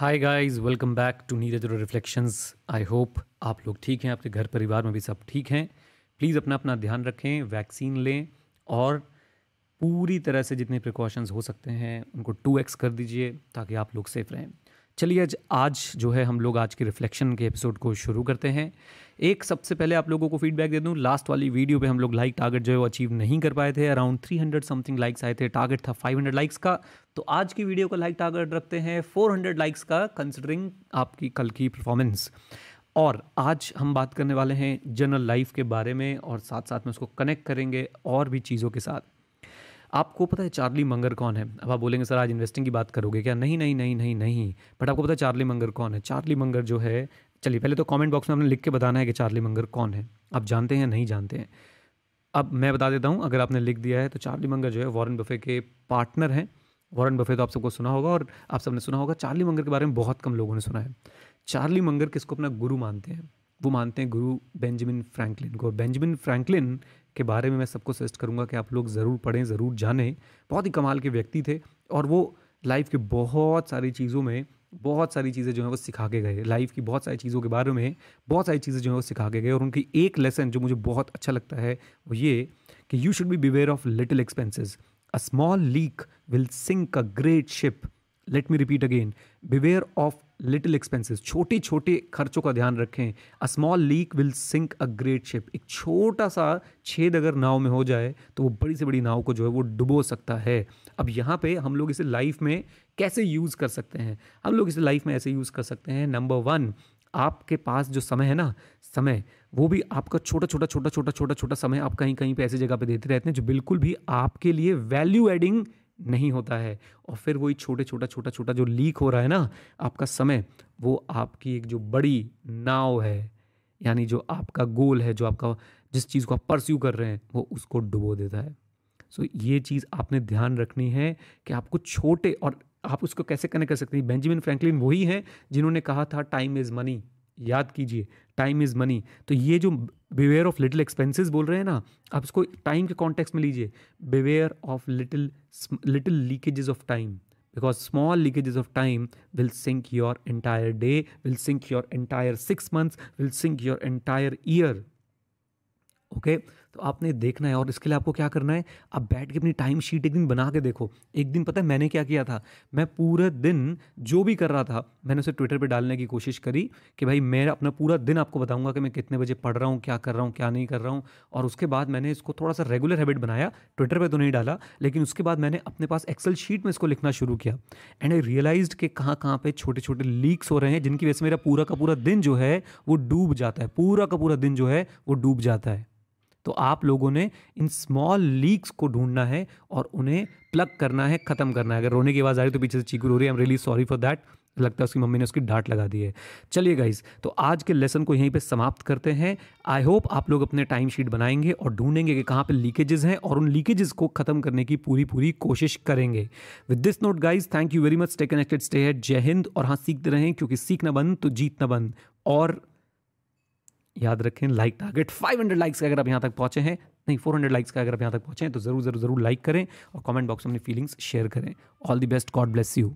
Hi guys welcome back to Neeraj Reflections I hope आप लोग ठीक हैं, आपके घर परिवार में भी सब ठीक हैं। प्लीज़ अपना अपना ध्यान रखें वैक्सीन लें और पूरी तरह से जितने प्रिकॉशंस हो सकते हैं, उनको टू एक्स कर दीजिए ताकि आप लोग सेफ़ रहें। चलिए आज आज जो है हम लोग आज के रिफ्लेक्शन के एपिसोड को शुरू करते हैं। एक सबसे पहले आप लोगों को फीडबैक दे दूँ लास्ट वाली वीडियो पे हम लोग लाइक टारगेट जो है वो अचीव नहीं कर पाए थे अराउंड 300 समथिंग लाइक्स आए थे टारगेट था 500 लाइक्स का। तो आज की वीडियो का लाइक टारगेट रखते हैं 400 लाइक्स का कंसिडरिंग आपकी कल की परफॉर्मेंस और आज हम बात करने वाले हैं जनरल लाइफ के बारे में, और साथ साथ में उसको कनेक्ट करेंगे और भी चीज़ों के साथ। आपको पता है चार्ली मंगर कौन है? अब आप बोलेंगे, सर, आज इन्वेस्टिंग की बात करोगे क्या? नहीं नहीं नहीं नहीं नहीं। बट आपको पता है चार्ली मंगर कौन है? चार्ली मंगर जो है, चलिए, पहले तो कमेंट बॉक्स में आपने लिख के बताना है कि चार्ली मंगर कौन है। आप जानते हैं नहीं जानते हैं? अब मैं बता देता हूँ, अगर आपने लिख दिया है तो चार्ली मंगर जो है वॉरेन बफे के पार्टनर हैं। वॉरेन बफे तो आप सबको सुना होगा और आप सबने सुना होगा, चार्ली मंगर के बारे में बहुत कम लोगों ने सुना है। चार्ली मंगर किसको अपना गुरु मानते हैं? वो मानते हैं गुरु बेंजामिन फ्रैंकलिन को। बेंजामिन फ्रैंकलिन के बारे में मैं सबको सजेस्ट करूँगा कि आप लोग ज़रूर पढ़ें, ज़रूर जानें। बहुत ही कमाल के व्यक्ति थे और वो लाइफ के बहुत सारी चीज़ों में, बहुत सारी चीज़ें जो है वो सिखा के गए। लाइफ की बहुत सारी चीज़ों के बारे में, बहुत सारी चीज़ें जो है वो सिखा के गए। और उनकी एक लेसन जो मुझे बहुत अच्छा लगता है, वो ये कि you should be beware of little expenses a small leak will sink a great ship let me repeat again beware of little expenses छोटे छोटे खर्चों का ध्यान रखें। A small leak will sink a great ship एक छोटा सा छेद अगर नाव में हो जाए तो वो बड़ी से बड़ी नाव को जो है वो डुबो सकता है। अब यहाँ पे हम लोग इसे लाइफ में कैसे यूज़ कर सकते हैं? हम लोग इसे लाइफ में ऐसे यूज़ कर सकते हैं। नंबर वन आपके पास जो समय है ना, समय, वो भी आपका छोटा छोटा छोटा छोटा छोटा छोटा समय आप कहीं कहीं पे ऐसी जगह पे देते रहते हैं, जो बिल्कुल भी आपके लिए वैल्यू एडिंग नहीं होता है। और फिर वही छोटे छोटा छोटा छोटा जो लीक हो रहा है ना आपका समय वो आपकी एक जो बड़ी नाव है यानी जो आपका गोल है जो आपका जिस चीज़ को आप परस्यू कर रहे हैं वो उसको डुबो देता है। सो so, ये चीज़ आपने ध्यान रखनी है कि आपको छोटे और आप उसको कैसे कनेक्ट कर सकते हैं। बेंजामिन फ्रैंकलिन वही हैं जिन्होंने कहा था टाइम इज़ मनी याद कीजिए टाइम इज़ मनी तो ये जो बिवेयर ऑफ़ लिटिल एक्सपेंसेस बोल रहे हैं ना, आप इसको टाइम के कॉन्टेक्स्ट में लीजिए। Beware of little little leakages of time because small leakages of time will sink your entire day will sink your entire six months will sink your entire year okay तो आपने देखना है और इसके लिए आपको क्या करना है? आप बैठ के अपनी टाइम शीट एक दिन बना के देखो। एक दिन पता है मैंने क्या किया था? मैं पूरे दिन जो भी कर रहा था, मैंने उसे ट्विटर पर डालने की कोशिश करी कि भाई मैं अपना पूरा दिन आपको बताऊँगा कि मैं कितने बजे पढ़ रहा हूँ, क्या कर रहा हूँ, क्या नहीं कर रहा हूँ। और उसके बाद मैंने इसको थोड़ा सा रेगुलर हैबिट बनाया। ट्विटर पर तो नहीं डाला, लेकिन उसके बाद मैंने अपने पास एक्सल शीट में इसको लिखना शुरू किया। एंड आई रियलाइज़ कि कहाँ कहाँ पर छोटे छोटे लीक्स हो रहे हैं, जिनकी वजह से मेरा पूरा का पूरा दिन जो है, वो डूब जाता है। पूरा का पूरा दिन जो है, वो डूब जाता है। तो आप लोगों ने इन स्मॉल लीक्स को ढूंढना है और उन्हें प्लग करना है, ख़त्म करना है। अगर रोने की आवाज़ आ रही तो पीछे से चीकू रो रही है। I am really sorry for that लगता है उसकी मम्मी ने उसकी डांट लगा दी है। चलिए गाइज़ तो आज के लेसन को यहीं पे समाप्त करते हैं। आई होप आप लोग अपने टाइम शीट बनाएँगे और ढूंढेंगे कि कहाँ पे लीकेजेस हैं और उन लीकेजेस को खत्म करने की पूरी पूरी कोशिश करेंगे। With this note guys thank you very much stay connected stay है जय हिंद। और हाँ सीखते रहें, क्योंकि सीखना बंद तो जीतना बंद। और याद रखें लाइक टारगेट 500 लाइक्स का अगर आप यहाँ तक पहुँचे हैं, नहीं 400 लाइक्स का अगर आप यहाँ तक पहुँचे हैं तो ज़रूर ज़रूर ज़रूर लाइक करें और कमेंट बॉक्स में अपनी फीलिंग्स शेयर करें। All the best God bless you